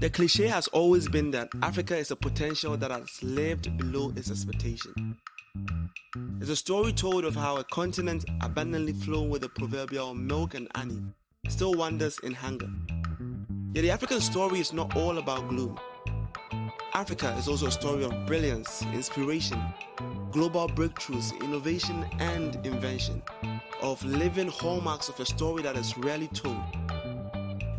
The cliche has always been that Africa is a potential that has lived below its expectation. It's a story told of how a continent abundantly flowing with the proverbial milk and honey still wanders in hunger. Yet the African story is not all about gloom. Africa is also a story of brilliance, inspiration, global breakthroughs, innovation, and invention, of living hallmarks of a story that is rarely told.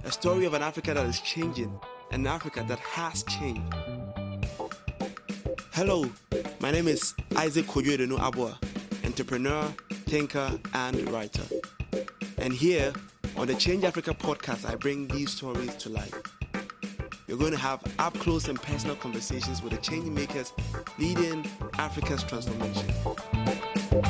A story of an Africa that is changing, an Africa that has changed. Hello, my name is Isaac Koyoedenu Abua, entrepreneur, thinker, and writer. And here on the Change Africa podcast, I bring these stories to life. You're going to have up close and personal conversations with the change makers leading Africa's transformation. Michael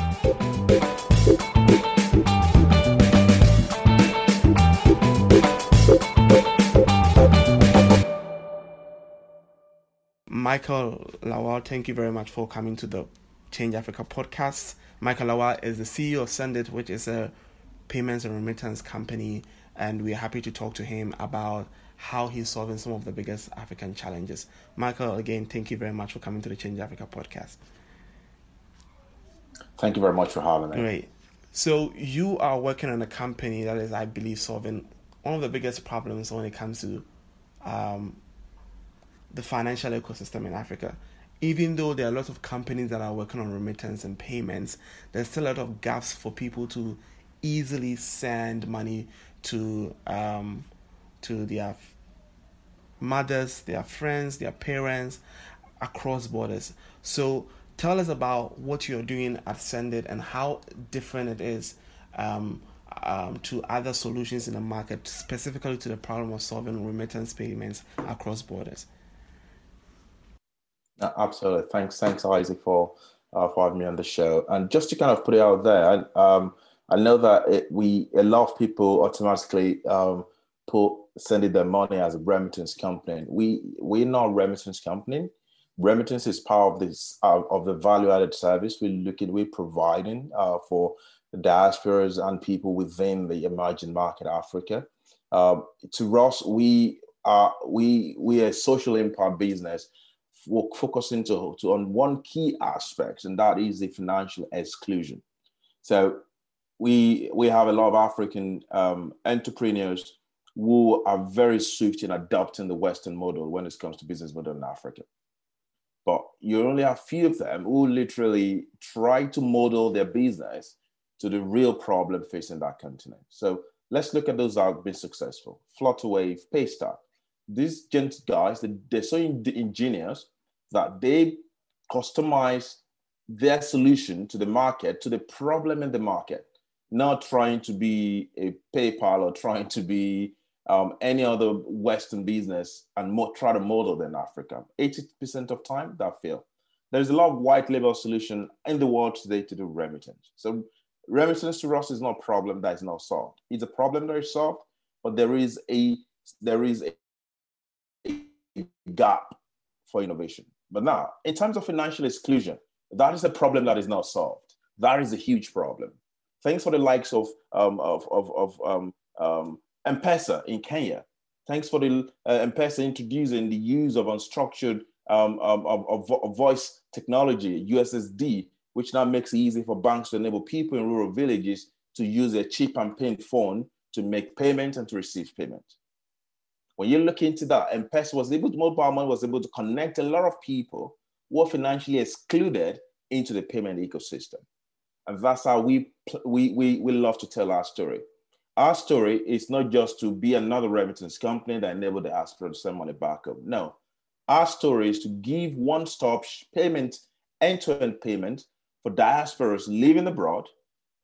Lawal, thank you very much for coming to the Change Africa podcast. Michael Lawal is the CEO of Sendit, which is a payments and remittance company, and we're happy to talk to him about how he's solving some of the biggest African challenges. Michael, again, thank you very much for coming to the Change Africa podcast. Thank you very much for having me. Great. So you are working on a company that is, I believe, solving one of the biggest problems when it comes to um, the financial ecosystem in Africa. Even though there are a lot of companies that are working on remittance and payments, there's still a lot of gaps for people to easily send money to um, to their mothers, their friends, their parents across borders. So tell us about what you're doing at Sendit and how different it is um, um, to other solutions in the market, specifically to the problem of solving remittance payments across borders. Absolutely. Thanks, thanks, Isaac, for uh, for having me on the show. And just to kind of put it out there, um, I know that it, we a lot of people automatically um, put sending their money as a remittance company. We we're not a remittance company. Remittance is part of this uh, of the value added service we look at we're providing uh, for diasporas and people within the emerging market Africa. Um, to us, we are we we are a social impact business we're focusing to, to on one key aspect, and that is the financial exclusion. So we we have a lot of African um, entrepreneurs who are very swift in adopting the Western model when it comes to business model in Africa. But you only have a few of them who literally try to model their business to the real problem facing that continent. So let's look at those that have been successful. Flutterwave, Paystack. These gent guys, they're so ingenious that they customize their solution to the market, to the problem in the market not trying to be a PayPal or trying to be um, any other Western business and more, try to model in Africa. 80% of time that fail. There's a lot of white label solution in the world today to do remittance. So remittance to us is not a problem that is not solved. It's a problem that is solved, but there is a there is a gap for innovation. But now, in terms of financial exclusion, that is a problem that is not solved. That is a huge problem. Thanks for the likes of um, of of, of um, um, M-Pesa in Kenya. Thanks for the uh, M-Pesa introducing the use of unstructured um, of, of, of voice technology, USSD, which now makes it easy for banks to enable people in rural villages to use a cheap and paying phone to make payment and to receive payment. When you look into that, M-Pesa was able to, mobile money was able to connect a lot of people who are financially excluded into the payment ecosystem. And that's how we, we, we, we love to tell our story. Our story is not just to be another remittance company that enable the diaspora to send money back up. No, our story is to give one-stop payment, end-to-end payment for diasporas living abroad,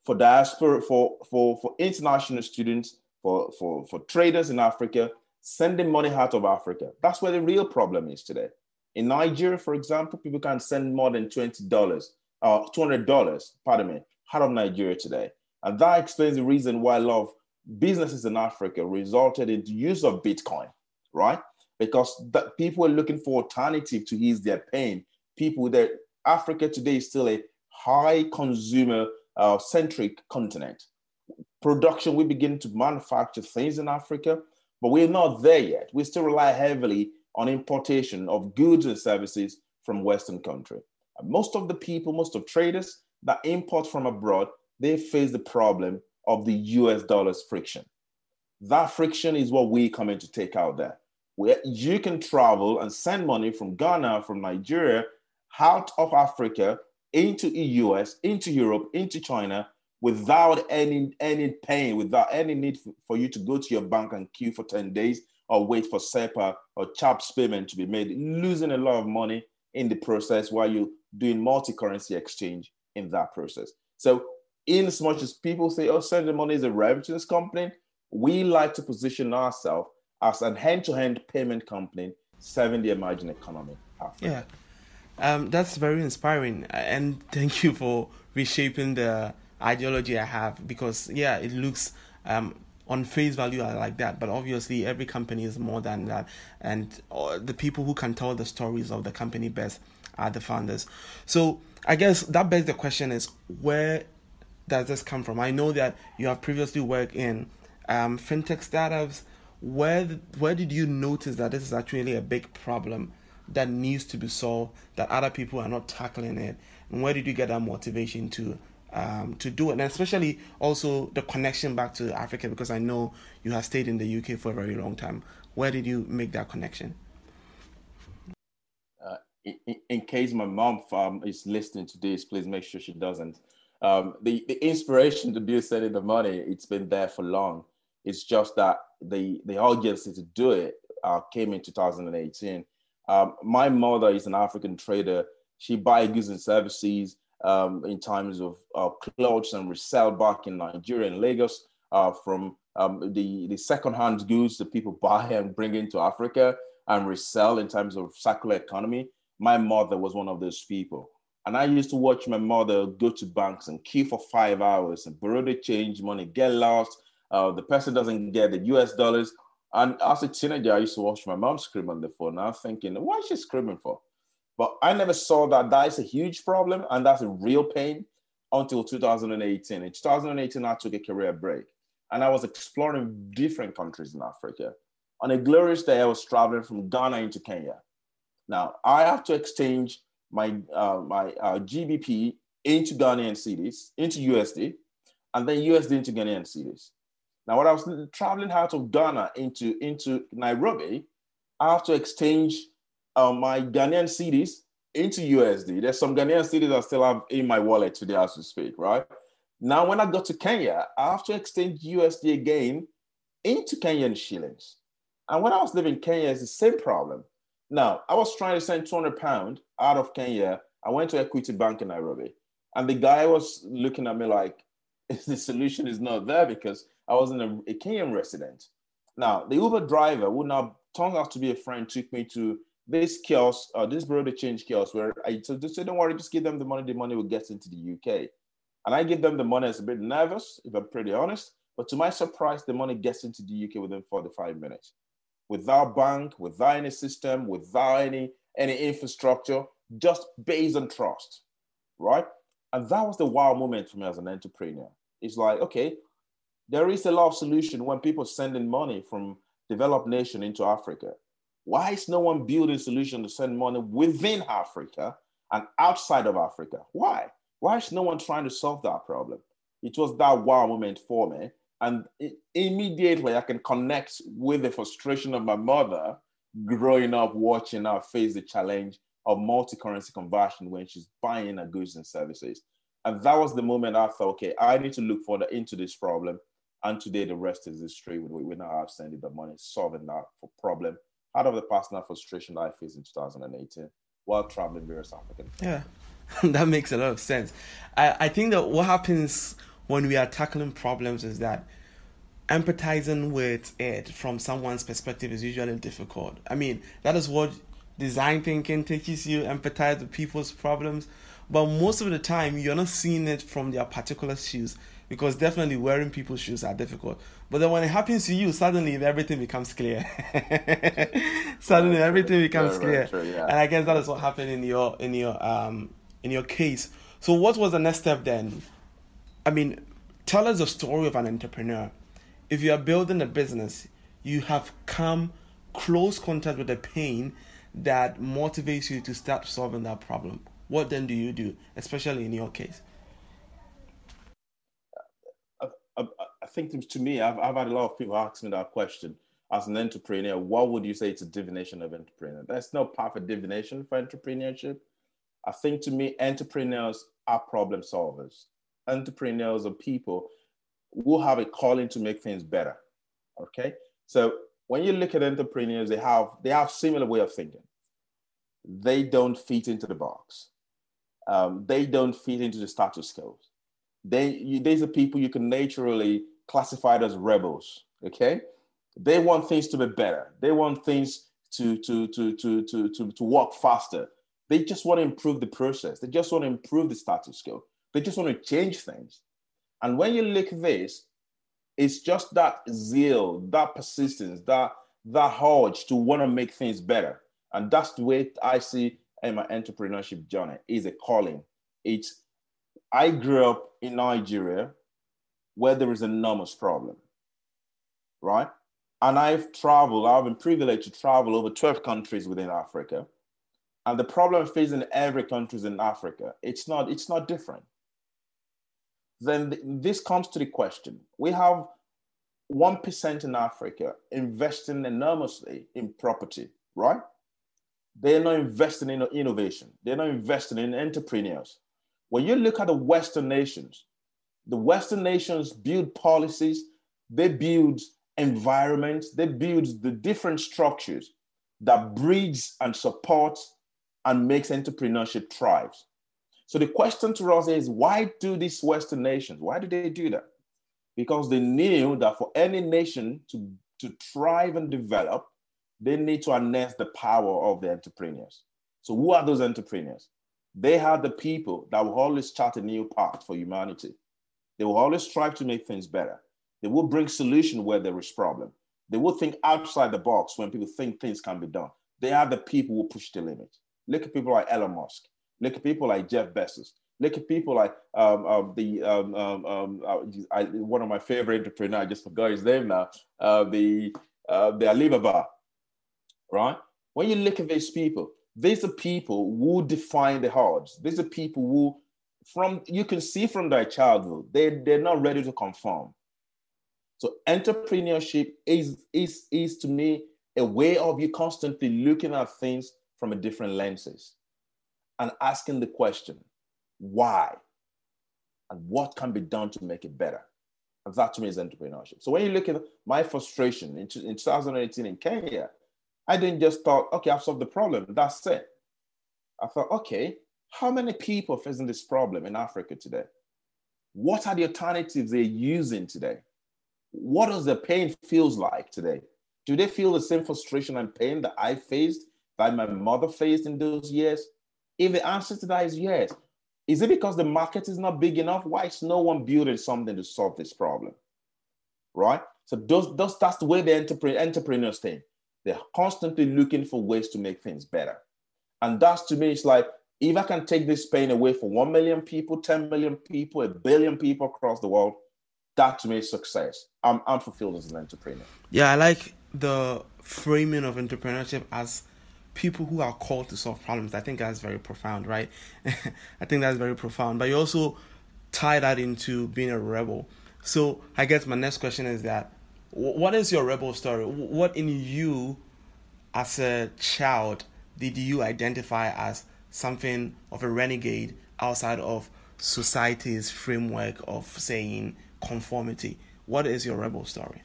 for diaspora, for, for, for international students, for, for, for traders in Africa, sending money out of Africa. That's where the real problem is today. In Nigeria, for example, people can send more than $20 uh, $200, pardon me, out of Nigeria today. And that explains the reason why a lot of businesses in Africa resulted in the use of Bitcoin, right? Because the, people are looking for alternative to ease their pain. People that Africa today is still a high consumer uh, centric continent. production, we begin to manufacture things in Africa, but we're not there yet. We still rely heavily on importation of goods and services from Western country. Most of the people, most of traders that import from abroad, they face the problem of the US dollars friction. That friction is what we come in to take out there. Where you can travel and send money from Ghana, from Nigeria, out of Africa into the US, into Europe, into China, without any any pain, without any need for you to go to your bank and queue for 10 days or wait for SEPA or CHAPS payment to be made, losing a lot of money in the process while you're doing multi-currency exchange in that process. So in as much as people say, oh, Send Money is a remittance company, we like to position ourselves as an end-to-end payment company serving the emerging economy. Yeah, um, that's very inspiring, and thank you for reshaping the ideology I have because yeah, it looks um, on face value like that, but obviously every company is more than that, and uh, the people who can tell the stories of the company best are the founders. So I guess that begs the question: is where does this come from? I know that you have previously worked in um, fintech startups. Where where did you notice that this is actually a big problem that needs to be solved? That other people are not tackling it, and where did you get that motivation to um, to do it, and especially also the connection back to Africa because I know you have stayed in the UK for a very long time. Where did you make that connection? Uh, in, in, case my mom um, is listening to this, please make sure she doesn't. Um, the, the inspiration to build sending the money, it's been there for long. It's just that the, the urgency to do it uh, came in 2018. Um, my mother is an African trader. She buys goods and services um, in terms of uh, clothes and resell back in Nigeria and Lagos uh, from um, the, the second-hand goods that people buy and bring into Africa and resell in terms of circular economy. My mother was one of those people. And I used to watch my mother go to banks and queue for five hours and borrow the change money, get lost. Uh, the person doesn't get the US dollars. And as a teenager, I used to watch my mom scream on the phone. Was thinking, why is she screaming for? But I never saw that that is a huge problem and that's a real pain until 2018. In 2018, I took a career break and I was exploring different countries in Africa. On a glorious day, I was traveling from Ghana into Kenya. Now, I have to exchange my, uh, my uh, GBP into Ghanaian cedis, into USD, and then USD into Ghanaian cedis. Now, when I was traveling out of Ghana into, into Nairobi, I have to exchange uh, my Ghanaian cedis into USD. There's some Ghanaian cedis I still have in my wallet today as we speak, right? Now, when I go to Kenya, I have to exchange USD again into Kenyan shillings. And when I was living in Kenya, it's the same problem. Now, I was trying to send 200 pounds out of Kenya. I went to Equity Bank in Nairobi. And the guy was looking at me like, the solution is not there because I wasn't a, a Kenyan resident. Now, the Uber driver, who now turned out to be a friend, took me to this kiosk, uh, this the change kiosk, where I say, don't worry, just give them the money. The money will get into the UK. And I give them the money. I was a bit nervous, if I'm pretty honest. But to my surprise, the money gets into the UK within 45 minutes. Without bank, without any system, without any any infrastructure, just based on trust, right? And that was the wow moment for me as an entrepreneur. It's like, okay, there is a lot of solution when people sending money from developed nation into Africa. Why is no one building solution to send money within Africa and outside of Africa? Why? Why is no one trying to solve that problem? It was that wow moment for me. And immediately I can connect with the frustration of my mother growing up watching her face the challenge of multi-currency conversion when she's buying her goods and services. And that was the moment I thought, okay, I need to look further into this problem. And today the rest is history. We, we now have sending the money, solving that problem out of the personal frustration I faced in 2018 while traveling various African countries. Yeah, that makes a lot of sense. I, I think that what happens when we are tackling problems is that empathizing with it from someone's perspective is usually difficult. I mean, that is what design thinking teaches you empathize with people's problems, but most of the time you're not seeing it from their particular shoes because definitely wearing people's shoes are difficult. But then when it happens to you, suddenly everything becomes clear. suddenly everything becomes clear, true, yeah. and I guess that is what happened in your in your um in your case. So what was the next step then? I mean, tell us the story of an entrepreneur. If you are building a business, you have come close contact with the pain that motivates you to start solving that problem. What then do you do, especially in your case? I, I, I think to me, I've, I've had a lot of people ask me that question. As an entrepreneur, what would you say a divination of entrepreneur? There's no perfect divination for entrepreneurship. I think to me, entrepreneurs are problem solvers. Entrepreneurs are people who have a calling to make things better. Okay. So when you look at entrepreneurs, they have they have similar way of thinking. They don't fit into the box. Um, they don't fit into the status quo. They you, these are people you can naturally classify as rebels. Okay, they want things to be better. They want things to to to to to to, to work faster. They just want to improve the process. They just want to improve the status quo. They just want to change things. And when you at this, it's just that zeal, that persistence, that that urge to want to make things better. And that's the way I see in my entrepreneurship journey is a calling. It's I grew up in Nigeria where there is enormous problem, right? And I've traveled, I've been privileged to travel over 12 countries within Africa. And the problem facing every country in Africa, it's not, it's not different then this comes to the question. We have 1% in Africa investing enormously in property, right? They're not investing in innovation. They're not investing in entrepreneurs. When you look at the Western nations, the Western nations build policies, they build environments, they build the different structures that breeds and supports and makes entrepreneurship thrives. So the question to us is why do these Western nations, why do they do that? Because they knew that for any nation to, to thrive and develop, they need to harness the power of the entrepreneurs. So who are those entrepreneurs? They are the people that will always chart a new path for humanity. They will always strive to make things better. They will bring solution where there is problem. They will think outside the box when people think things can be done. They are the people who push the limit. Look at people like Elon Musk. Look at people like Jeff Bezos. Look at people like um, um, the um, um, um uh, I, one of my favorite entrepreneurs. I just forgot his name now. Uh, the uh, the Alibaba, right? When you look at these people, these are people who define the odds. These are people who, from you can see from their childhood, they they're not ready to conform. So entrepreneurship is is is to me a way of you constantly looking at things from a different lenses and asking the question, why? And what can be done to make it better? And that to me is entrepreneurship. So when you look at my frustration in, in 2018 in Kenya, I didn't just thought, okay, I've solved the problem. That's it. I thought, okay, how many people facing this problem in Africa today? What are the alternatives they're using today? What does the pain feels like today? Do they feel the same frustration and pain that I faced, that my mother faced in those years? If the answer to that is yes, is it because the market is not big enough? Why is no one building something to solve this problem? Right? So those, those that's the way the entrepreneur, entrepreneurs think. They're constantly looking for ways to make things better. And that's to me, it's like if I can take this pain away for 1 million people, 10 million people, a billion people across the world, that to me is success. I'm, I'm fulfilled as an entrepreneur. Yeah, I like the framing of entrepreneurship as people who are called to solve problems. I think that's very profound, right? I think that's very profound. But you also tie that into being a rebel. So I guess my next question is that what is your rebel story? What in you as a child did you identify as something of a renegade outside of society's framework of saying conformity? What is your rebel story?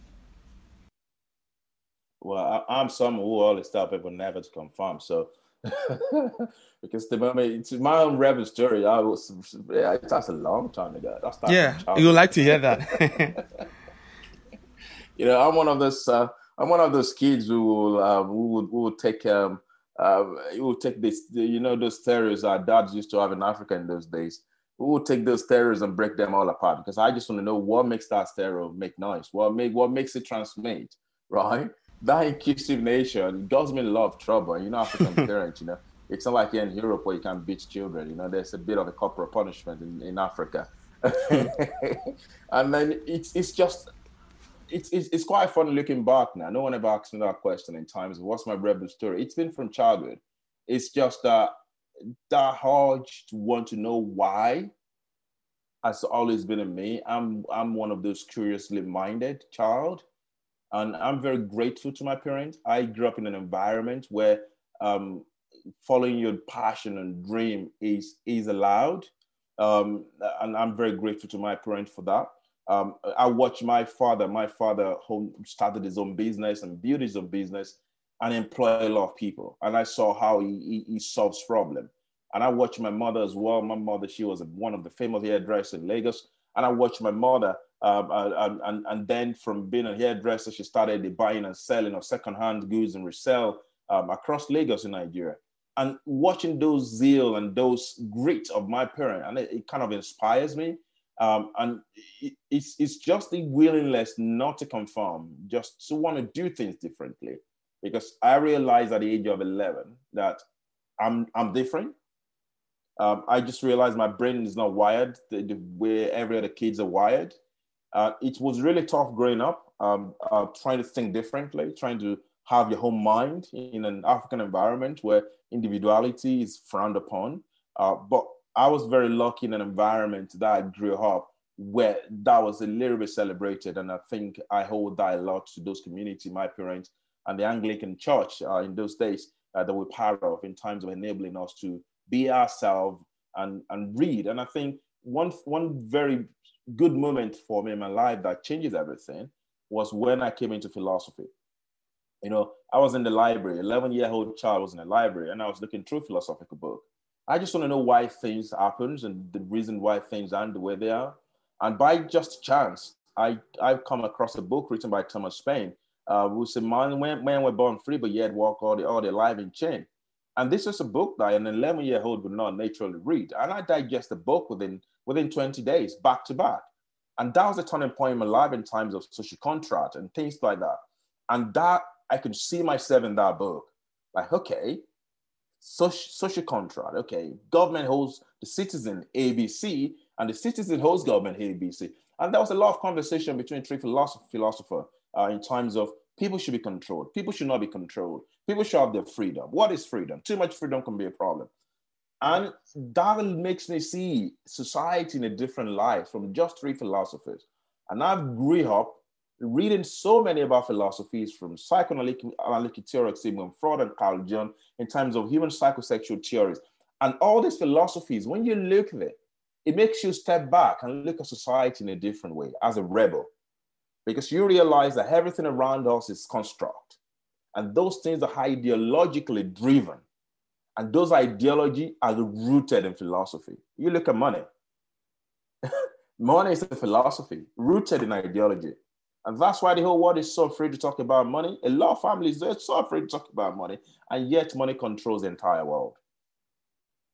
Well, I, am someone who always tell people never to confirm. So, because the moment it's my own rebel story, I was yeah, that's a long time ago. That's yeah, you would like to hear that. you know, I'm one of those. Uh, I'm one of those kids who will um, who would who would take um uh, who will take this you know those stereos our dads used to have in Africa in those days. We will take those stereos and break them all apart because I just want to know what makes that stereo make noise, what make what makes it transmit, right? That inquisitive nature does me a lot of trouble. You know, African parents, you know, it's not like here in Europe where you can beat children. You know, there's a bit of a corporal punishment in, in Africa. and then it's it's just it's, it's it's quite fun looking back now. No one ever asked me that question in times. What's my rebel story? It's been from childhood. It's just that that urge to want to know why has always been in me. I'm I'm one of those curiously minded child, and I'm very grateful to my parents. I grew up in an environment where um, following your passion and dream is is allowed, um, and I'm very grateful to my parents for that. Um, I watched my father. My father who started his own business and built his own business and employ a lot of people, and I saw how he, he, he solves problem. And I watched my mother as well. My mother, she was one of the famous hairdressers in Lagos. And I watched my mother, um, and, and, and then from being a hairdresser, she started the buying and selling of secondhand goods and resell um, across Lagos in Nigeria. And watching those zeal and those grit of my parent, and it, it kind of inspires me. Um, and it, it's, it's just the willingness not to conform, just to want to do things differently. Because I realized at the age of 11 that I'm, I'm different um, I just realized my brain is not wired the, the way every other kids are wired. Uh, it was really tough growing up, um, uh, trying to think differently, trying to have your own mind in an African environment where individuality is frowned upon. Uh, but I was very lucky in an environment that I grew up where that was a little bit celebrated. And I think I hold that a lot to those community, my parents, and the Anglican church uh, in those days uh, that we're part of in terms of enabling us to be ourselves and, and read. And I think one, one very good moment for me in my life that changes everything was when I came into philosophy. You know, I was in the library, 11 year old child was in the library, and I was looking through a philosophical book. I just want to know why things happen and the reason why things aren't the way they are. And by just chance, I, I've come across a book written by Thomas Paine, uh, who said, man, when, when we're born free, but yet walk all, the, all their life in chain. And this is a book that an 11 year old would not naturally read. And I digest the book within, within 20 days, back to back. And that was a turning point in my life in times of social contract and things like that. And that I could see myself in that book. Like, okay, social, social contract, okay, government holds the citizen ABC, and the citizen holds government ABC. And there was a lot of conversation between three philosophers philosopher, uh, in times of people should be controlled. People should not be controlled. People should have their freedom. What is freedom? Too much freedom can be a problem. And that makes me see society in a different light from just three philosophers. And I've grew up reading so many about philosophies from psychoanalytic theories, Sigmund Freud and Carl Jung, in terms of human psychosexual theories. And all these philosophies, when you look at it, it makes you step back and look at society in a different way as a rebel because you realize that everything around us is construct. And those things are ideologically driven. And those ideology are rooted in philosophy. You look at money. money is a philosophy rooted in ideology. And that's why the whole world is so afraid to talk about money. A lot of families they're so afraid to talk about money, and yet money controls the entire world.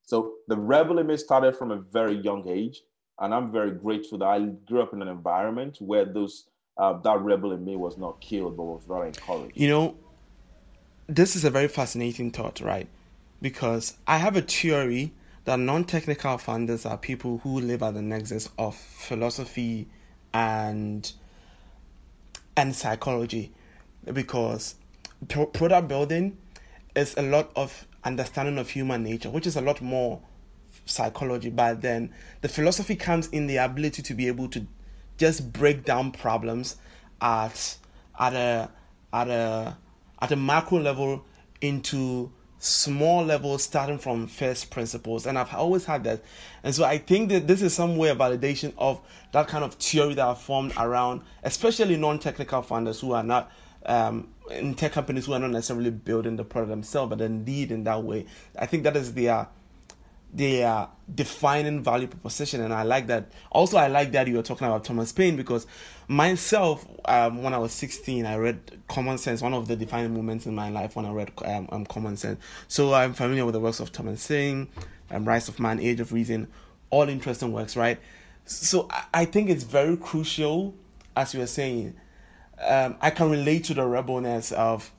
So the rebel me started from a very young age, and I'm very grateful that I grew up in an environment where those uh, that rebel in me was not killed, but was rather encouraged. You know, this is a very fascinating thought, right? Because I have a theory that non-technical founders are people who live at the nexus of philosophy and and psychology, because product building is a lot of understanding of human nature, which is a lot more psychology. But then the philosophy comes in the ability to be able to just break down problems at at a at a at a macro level into small levels starting from first principles. And i've always had that. And so i think that this is some way of validation of that kind of theory that i formed around especially non-technical founders who are not um, in tech companies who are not necessarily building the product themselves but then lead in that way. I think that is their their defining value proposition and i like that. Also i like that you were talking about thomas paine because myself um, when i was 16 i read common sense one of the defining moments in my life when i read um, um, common sense. So i'm familiar with the works of thomas paine um, Rights of Man age of reason all interesting works right? So i, think it's very crucial as you were saying um, i can relate to the rebelness of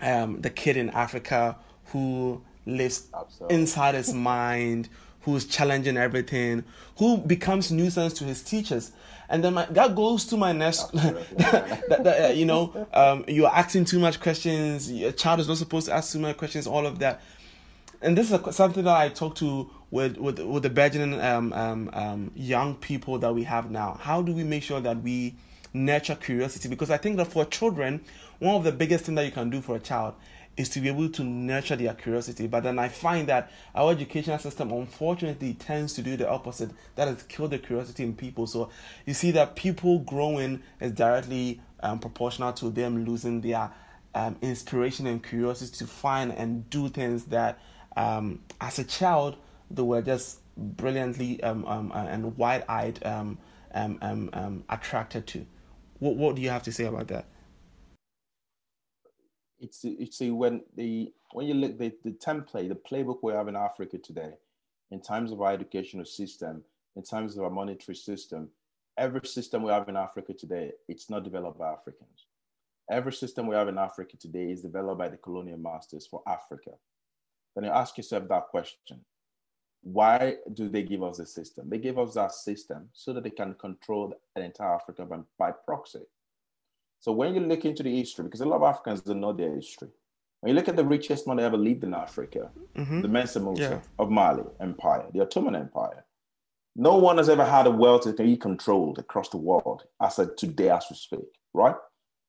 um, the kid in africa who lives Absolutely. inside his mind, who's challenging everything, who becomes nuisance to his teachers. And then my, that goes to my next, that, that, uh, you know, um, you're asking too much questions. A child is not supposed to ask too many questions. All of that, and this is something that I talk to with with with the burgeoning um, um, um, young people that we have now. How do we make sure that we nurture curiosity? Because I think that for children, one of the biggest things that you can do for a child is to be able to nurture their curiosity. But then I find that our educational system, unfortunately, tends to do the opposite. That is, kill the curiosity in people. So you see that people growing is directly um, proportional to them losing their um, inspiration and curiosity to find and do things that, um, as a child, they were just brilliantly um, um, uh, and wide-eyed um, attracted to. What, what do you have to say about that? It's it's see when the when you look the, the template, the playbook we have in Africa today, in terms of our educational system, in terms of our monetary system, every system we have in Africa today, it's not developed by Africans. Every system we have in Africa today is developed by the colonial masters for Africa. Then you ask yourself that question. Why do they give us a system? They give us that system so that they can control the entire Africa by proxy. So when you look into the history, because a lot of Africans don't know their history, when you look at the richest man that ever lived in Africa, mm-hmm. the Mansa Musa yeah. of Mali Empire, the Ottoman Empire, no one has ever had a wealth that can be controlled across the world as of today as we speak, right?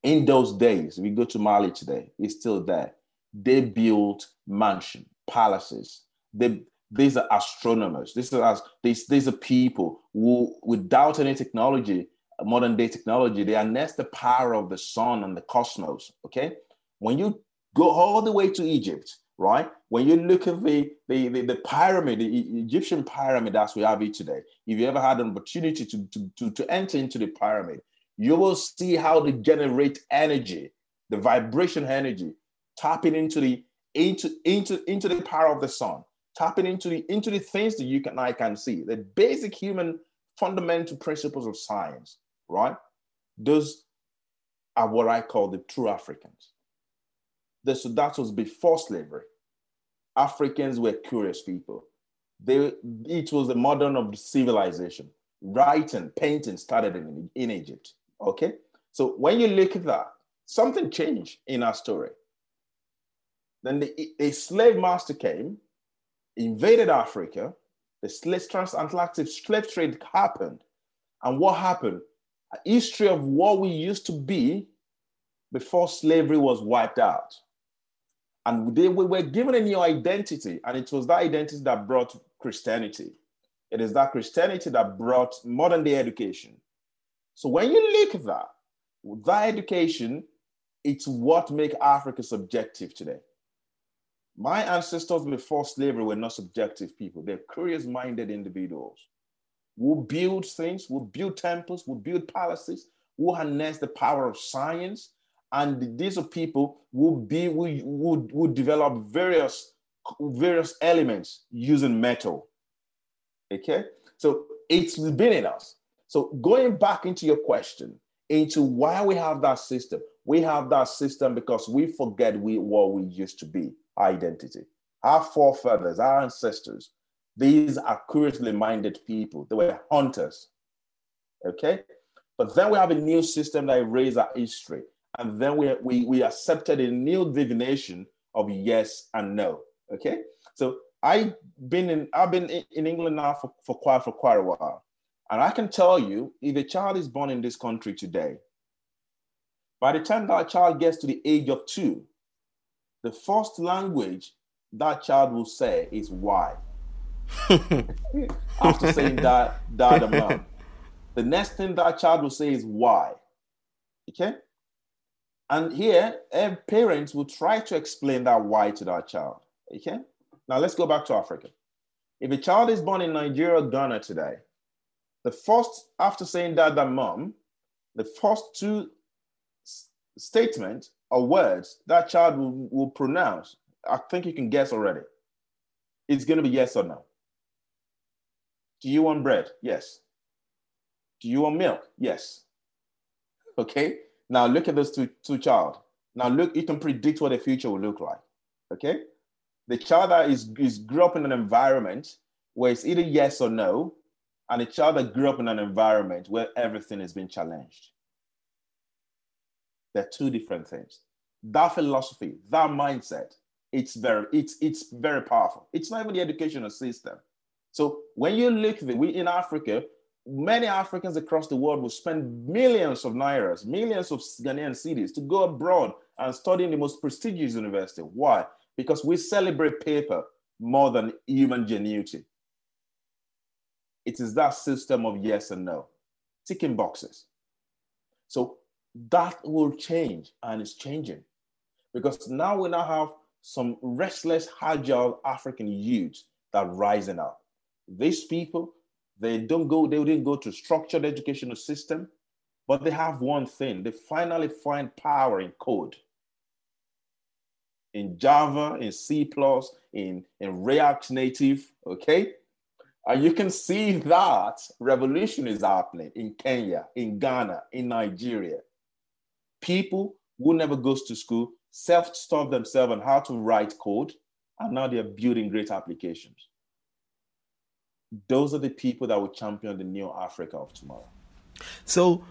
In those days, if you go to Mali today, it's still there. They built mansions, palaces. They, these are astronomers. This is as these, these are people who, without any technology, modern day technology, they harness the power of the sun and the cosmos. Okay. When you go all the way to Egypt, right? When you look at the, the, the, the pyramid, the Egyptian pyramid as we have it today, if you ever had an opportunity to, to, to, to enter into the pyramid, you will see how they generate energy, the vibration energy, tapping into the into into into the power of the sun, tapping into the into the things that you can I can see, the basic human fundamental principles of science right? Those are what I call the true Africans. This, that was before slavery. Africans were curious people. They, it was the modern of civilization. Writing, painting started in, in Egypt. Okay? So when you look at that, something changed in our story. Then the, a slave master came, invaded Africa, the transatlantic slave trade happened. And what happened? A history of what we used to be before slavery was wiped out. And they we were given a new identity, and it was that identity that brought Christianity. It is that Christianity that brought modern day education. So when you look at that, that education, it's what make Africa subjective today. My ancestors before slavery were not subjective people. They're curious-minded individuals will build things, will build temples, will build palaces, will harness the power of science. And these are people will be will, will, will develop various various elements using metal. Okay, so it's been in us. So going back into your question, into why we have that system, we have that system because we forget we what we used to be, identity. Our forefathers, our ancestors, these are curiously minded people. They were hunters. Okay? But then we have a new system that erased our history. And then we, we, we accepted a new divination of yes and no. Okay? So I've been in I've been in England now for, for quite for quite a while. And I can tell you, if a child is born in this country today, by the time that child gets to the age of two, the first language that child will say is why. After saying that, and mom. The next thing that child will say is why. Okay? And here, eh, parents will try to explain that why to that child. Okay? Now let's go back to Africa. If a child is born in Nigeria or Ghana today, the first, after saying dad and mom, the first two statements or words that child will, will pronounce, I think you can guess already. It's going to be yes or no. Do you want bread? Yes. Do you want milk? Yes. Okay. Now look at those two, two child. Now look, you can predict what the future will look like. Okay. The child that is, is grew up in an environment where it's either yes or no, and a child that grew up in an environment where everything has been challenged. They're two different things. That philosophy, that mindset, it's very, it's, it's very powerful. It's not even the educational system. So when you look at we in Africa, many Africans across the world will spend millions of nairas, millions of Ghanaian cedis to go abroad and study in the most prestigious university. Why? Because we celebrate paper more than human ingenuity. It is that system of yes and no, ticking boxes. So that will change and it's changing because now we now have some restless, agile African youths that are rising up. These people, they don't go, they didn't go to structured educational system, but they have one thing. They finally find power in code. In Java, in C++, in, in React Native, okay? And you can see that revolution is happening in Kenya, in Ghana, in Nigeria. People who never goes to school self-taught themselves on how to write code, and now they're building great applications. Those are the people that will champion the new Africa of tomorrow. So,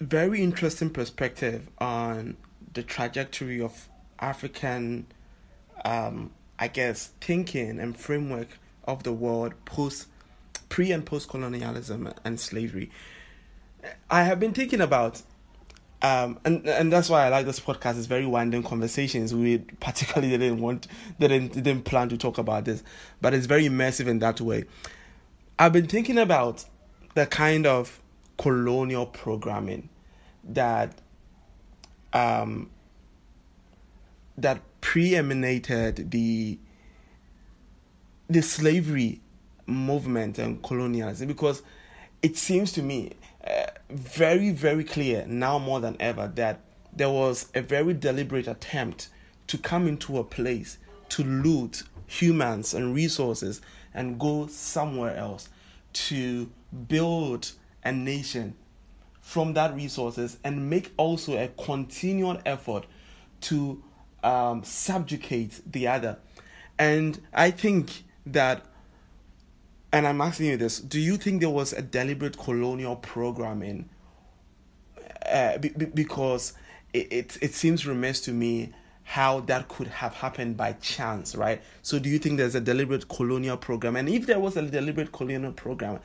very interesting perspective on the trajectory of African, um, I guess, thinking and framework of the world post pre and post colonialism and slavery. I have been thinking about um, and and that's why I like this podcast. It's very winding conversations. We particularly didn't want didn't didn't plan to talk about this, but it's very immersive in that way. I've been thinking about the kind of colonial programming that um that preeminated the the slavery movement and colonialism because it seems to me very very clear now more than ever that there was a very deliberate attempt to come into a place to loot humans and resources and go somewhere else to build a nation from that resources and make also a continual effort to um, subjugate the other. And i think that, and I'm asking you this: Do you think there was a deliberate colonial programming? Uh, be, be, because it, it it seems remiss to me how that could have happened by chance, right? So, do you think there's a deliberate colonial program? And if there was a deliberate colonial program,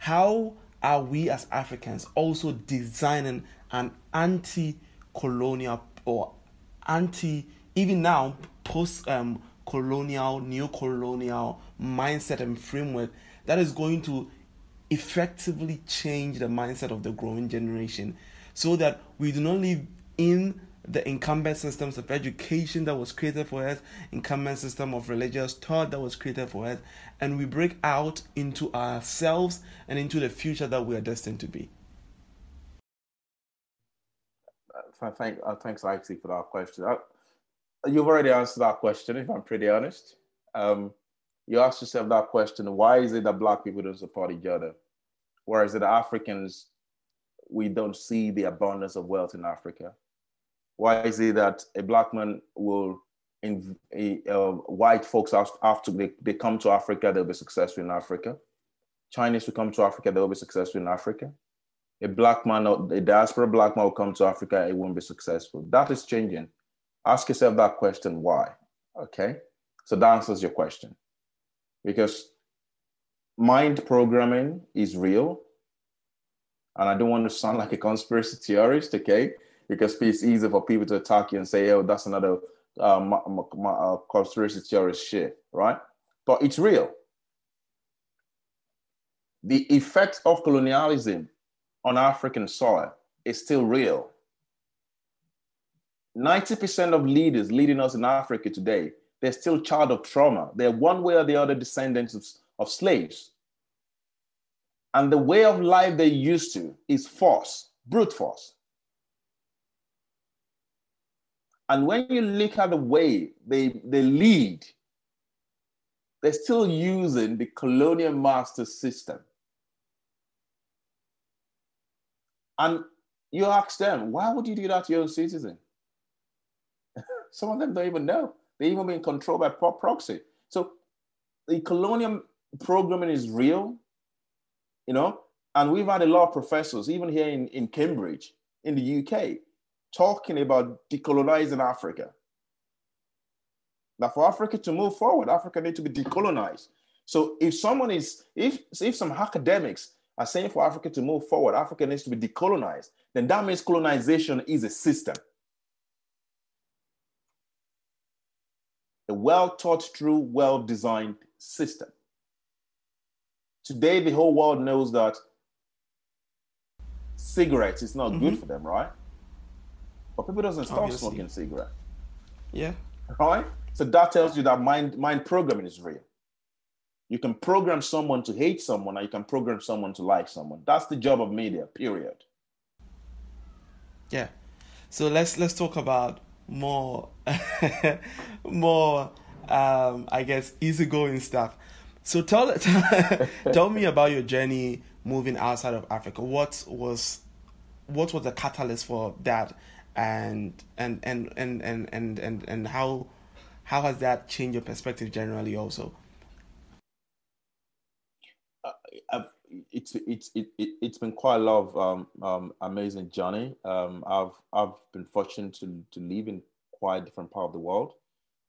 how are we as Africans also designing an anti colonial or anti, even now, post um, colonial, neo-colonial mindset and framework that is going to effectively change the mindset of the growing generation so that we do not live in the incumbent systems of education that was created for us, incumbent system of religious thought that was created for us, and we break out into ourselves and into the future that we are destined to be. Uh, thank, uh, thanks, Ixie, for that question. Uh, you've already answered that question, if I'm pretty honest. Um, you ask yourself that question why is it that Black people don't support each other? Whereas the Africans, we don't see the abundance of wealth in Africa? Why is it that a Black man will, in, uh, white folks after they, they come to Africa, they'll be successful in Africa? Chinese will come to Africa, they'll be successful in Africa. A black man, or a diaspora black man will come to Africa, it won't be successful. That is changing ask yourself that question why? Okay. So that answers your question. Because mind programming is real. And I don't want to sound like a conspiracy theorist, okay? Because it's easy for people to attack you and say, oh, that's another uh, uh, conspiracy theorist shit, right? But it's real. The effect of colonialism on African soil is still real. 90% of leaders leading us in Africa today, they're still child of trauma. They're one way or the other descendants of, of slaves. And the way of life they used to is force, brute force. And when you look at the way they, they lead, they're still using the colonial master system. And you ask them, why would you do that to your own citizen? Some of them don't even know. They even been controlled by proxy. So the colonial programming is real, you know, and we've had a lot of professors, even here in, in Cambridge, in the UK, talking about decolonizing Africa. Now, for Africa to move forward, Africa needs to be decolonized. So if someone is, if if some academics are saying for Africa to move forward, Africa needs to be decolonized, then that means colonization is a system. A well thought through, well designed system. Today, the whole world knows that cigarettes is not mm-hmm. good for them, right? But people doesn't stop Obviously. smoking cigarettes. Yeah. Right? So that tells you that mind mind programming is real. You can program someone to hate someone, or you can program someone to like someone. That's the job of media. Period. Yeah. So let's let's talk about more more um, I guess easygoing stuff. So tell tell me about your journey moving outside of Africa. What was what was the catalyst for that, and and and and and and and, and how how has that changed your perspective generally also? Uh, it's it's it, it, has been quite a lot of um, um, amazing journey. Um, I've I've been fortunate to to live in quite a different part of the world,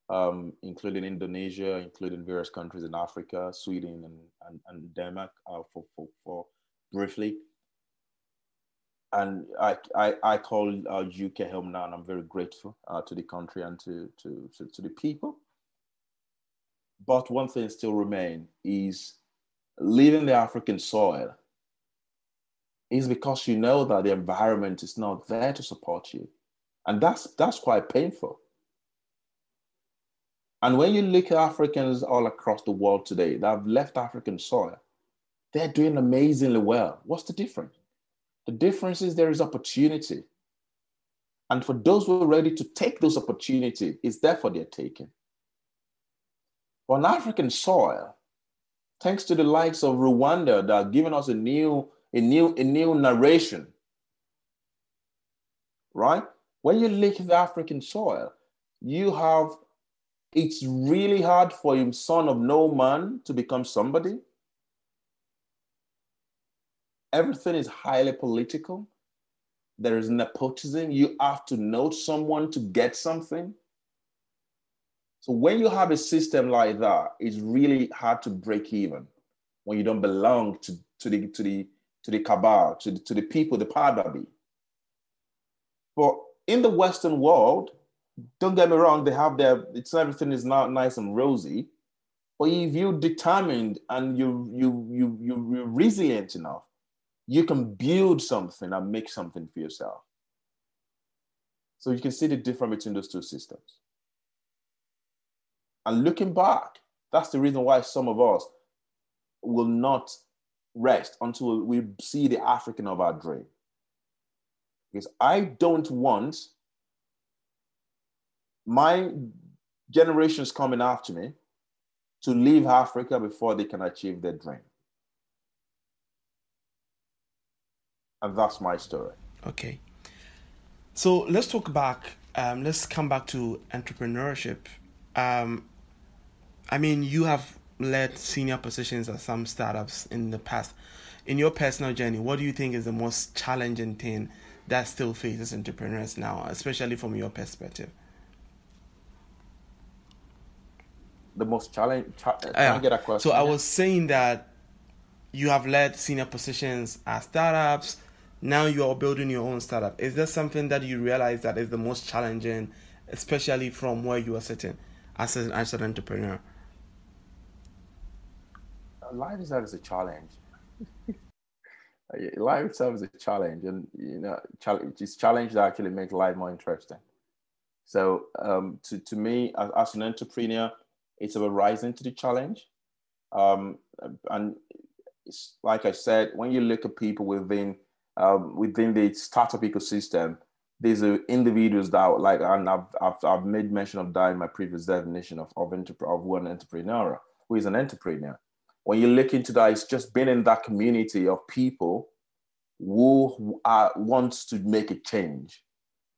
um, including Indonesia, including various countries in Africa, Sweden, and and, and Denmark uh, for, for for briefly. And I I, I call uh, UK home now, and I'm very grateful uh, to the country and to, to to to the people. But one thing still remains is leaving the African soil is because you know that the environment is not there to support you. And that's that's quite painful. And when you look at Africans all across the world today that have left African soil, they're doing amazingly well. What's the difference? The difference is there is opportunity. And for those who are ready to take those opportunities, it's there for their taking. On African soil, thanks to the likes of Rwanda that are giving us a new, a new, a new narration. Right? When you lick the African soil, you have it's really hard for a son of no man to become somebody. Everything is highly political. There is nepotism. You have to know someone to get something. So when you have a system like that, it's really hard to break even when you don't belong to, to the to the to the cabal, to the, to the people, the padabi. But in the Western world, don't get me wrong, they have their it's everything is not nice and rosy. But if you're determined and you you you you you're resilient enough, you can build something and make something for yourself. So you can see the difference between those two systems. And looking back, that's the reason why some of us will not rest until we see the African of our dream. Because I don't want my generations coming after me to leave Africa before they can achieve their dream. And that's my story. Okay. So let's talk back. Um, let's come back to entrepreneurship. Um, I mean, you have led senior positions at some startups in the past. In your personal journey, what do you think is the most challenging thing that still faces entrepreneurs now, especially from your perspective? The most challenge. Cha-. I get a question? So I was saying that you have led senior positions at startups. Now you are building your own startup. Is there something that you realize that is the most challenging, especially from where you are sitting as an, as an entrepreneur? life itself is a challenge. life itself is a challenge, and you know, it's challenge that actually make life more interesting. So, um, to to me, as, as, an entrepreneur, it's about rising to the challenge. Um, and like I said, when you look at people within um, within the startup ecosystem, these are individuals that like, and I've, I've, I've made mention of that in my previous definition of of, of one entrepreneur, who is an entrepreneur when you look into that, it's just being in that community of people who are, wants to make a change.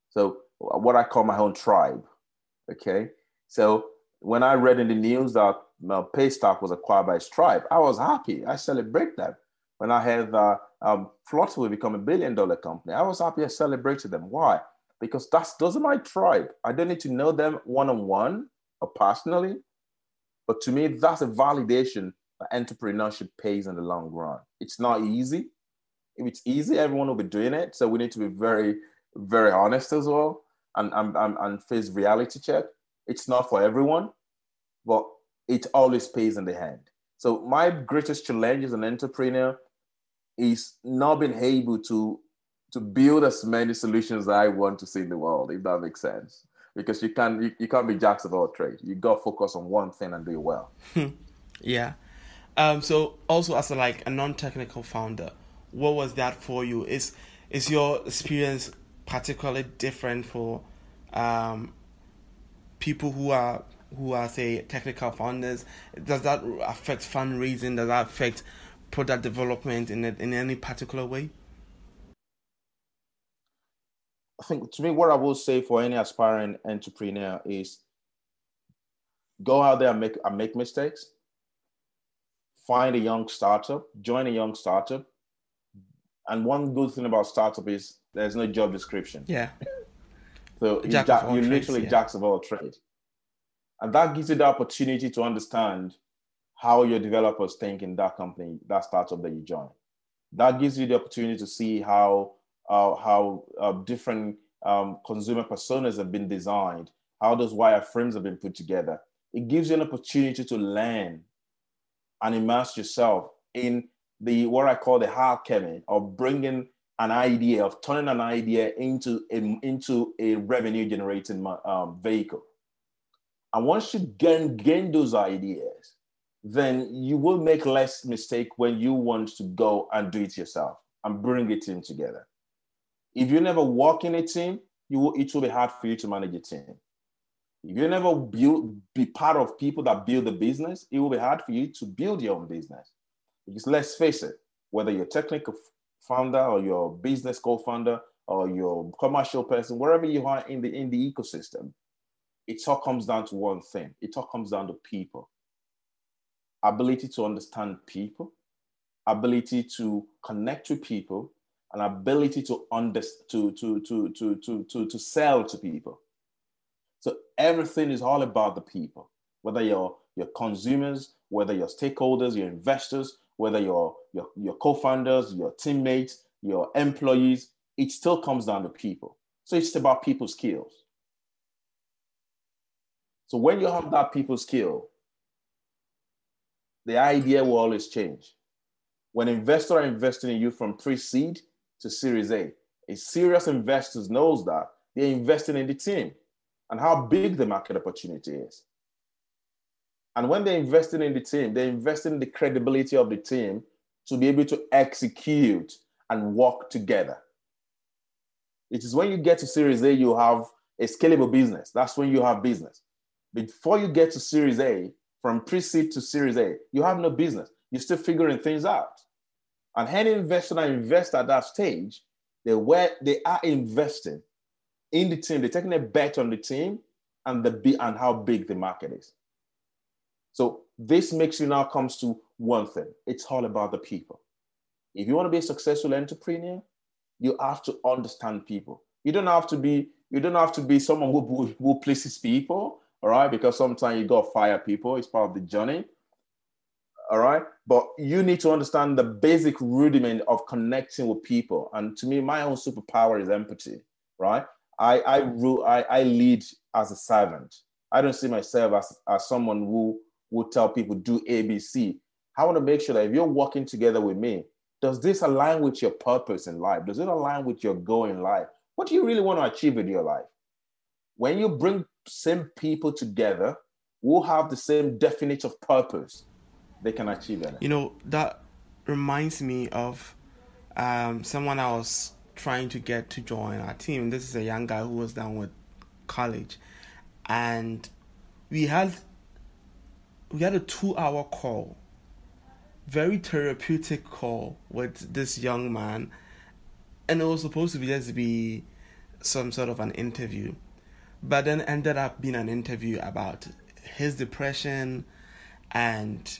So what I call my own tribe. Okay. So when I read in the news that uh, Paystack was acquired by Stripe, I was happy. I celebrate that. When I heard that um, will become a billion dollar company, I was happy. I celebrated them. Why? Because that's those are my tribe. I don't need to know them one on one or personally, but to me, that's a validation that entrepreneurship pays in the long run. It's not easy. If it's easy, everyone will be doing it. So we need to be very, very honest as well and, and, and face reality check. It's not for everyone, but it always pays in the end. So my greatest challenge as an entrepreneur is not being able to to build as many solutions that I want to see in the world, if that makes sense. Because you can't you, you can't be jacks of all trades. You got to focus on one thing and do it well. yeah. Um, so also as a, like a non-technical founder, what was that for you? Is is your experience particularly different for um, people who are who are say technical founders? Does that affect fundraising? Does that affect product development in a, in any particular way? I think to me, what I will say for any aspiring entrepreneur is go out there and make and make mistakes. Find a young startup, join a young startup. And one good thing about startup is there's no job description. Yeah. So you are literally yeah. jacks of all trades. And that gives you the opportunity to understand how your developers think in that company, that startup that you join. That gives you the opportunity to see how uh, how uh, different um, consumer personas have been designed, how those wireframes have been put together. It gives you an opportunity to learn and immerse yourself in the what I call the hard alchemy of bringing an idea, of turning an idea into a, into a revenue generating um, vehicle. And once you gain, gain those ideas, then you will make less mistake when you want to go and do it yourself and bring a team together. If you never work in a team, you will, it will be hard for you to manage a team. If you never build, be part of people that build the business, it will be hard for you to build your own business. Because let's face it, whether you're technical founder or your business co-founder or your commercial person, wherever you are in the in the ecosystem, it all comes down to one thing. It all comes down to people. Ability to understand people, ability to connect to people, and ability to under, to, to, to, to, to, to, to sell to people. So everything is all about the people, whether you're your consumers, whether your stakeholders, your investors, whether your, your, your co-founders, your teammates, your employees, it still comes down to people. So it's about people skills. So when you have that people skill, the idea will always change. When investors are investing in you from pre-seed to Series A, a serious investor knows that they're investing in the team and how big the market opportunity is. And when they're investing in the team, they're investing in the credibility of the team to be able to execute and work together. It is when you get to Series A, you have a scalable business. That's when you have business. Before you get to Series A, from pre-seed to Series A, you have no business. You're still figuring things out. And any investor that invests at that stage, they were they are investing in the team. They're taking a bet on the team and the and how big the market is. So this makes you now comes to one thing. It's all about the people. If you want to be a successful entrepreneur, you have to understand people. You don't have to be you don't have to be someone who, who, who pleases people all right? Because sometimes you got to fire people, it's part of the journey, all right? But you need to understand the basic rudiment of connecting with people. And to me, my own superpower is empathy, right? I, I, rule, I, I lead as a servant. I don't see myself as, as someone who would tell people do ABC. I want to make sure that if you're working together with me, does this align with your purpose in life? Does it align with your goal in life? What do you really want to achieve in your life? When you bring same people together who have the same definite of purpose, they can achieve it. You know, that reminds me of um, someone I was trying to get to join our team. This is a young guy who was done with college. And we had we had a two hour call. Very therapeutic call with this young man. And it was supposed to be just be some sort of an interview but then ended up being an interview about his depression and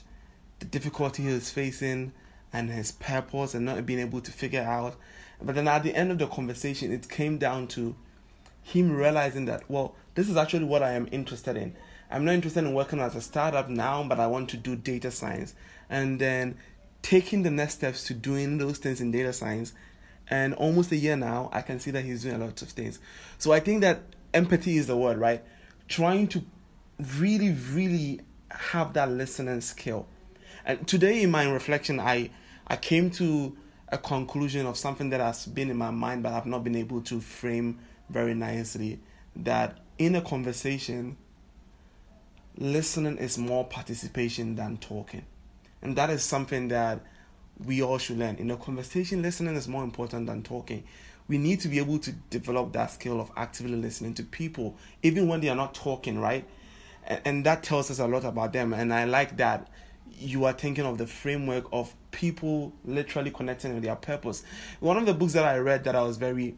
the difficulty he was facing and his purpose and not being able to figure out. But then at the end of the conversation, it came down to him realizing that, well, this is actually what I am interested in. I'm not interested in working as a startup now, but I want to do data science. And then taking the next steps to doing those things in data science. And almost a year now, I can see that he's doing a lot of things. So I think that empathy is the word, right? Trying to really, really have that listening skill. And today, in my reflection, I I came to a conclusion of something that has been in my mind, but I've not been able to frame very nicely. That in a conversation, listening is more participation than talking. And that is something that we all should learn. In a conversation, listening is more important than talking. We need to be able to develop that skill of actively listening to people, even when they are not talking, right? And, and that tells us a lot about them. And I like that you are thinking of the framework of people literally connecting with their purpose. One of the books that I read that I was very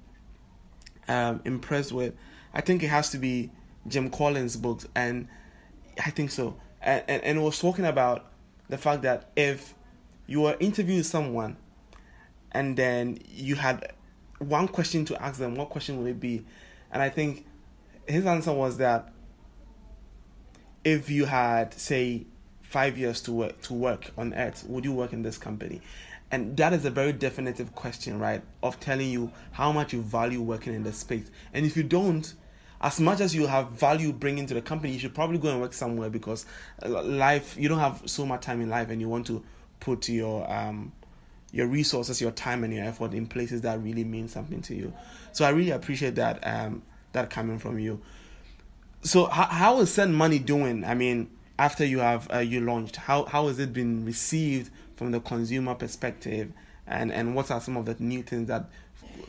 um, impressed with, I think it has to be Jim Collins' books, and I think so. And, and, and it was talking about the fact that if you were interviewing someone and then you had one question to ask them, what question would it be? And I think his answer was that if you had, say, five years to work to work on earth, would you work in this company? And that is a very definitive question, right? Of telling you how much you value working in this space. And if you don't, as much as you have value bringing to the company, you should probably go and work somewhere because uh, life you don't have so much time in life, and you want to put your um, your resources, your time, and your effort in places that really mean something to you. So I really appreciate that um, that coming from you. So how how is Send Money doing? I mean, after you have uh, you launched, how how has it been received from the consumer perspective, and and what are some of the new things that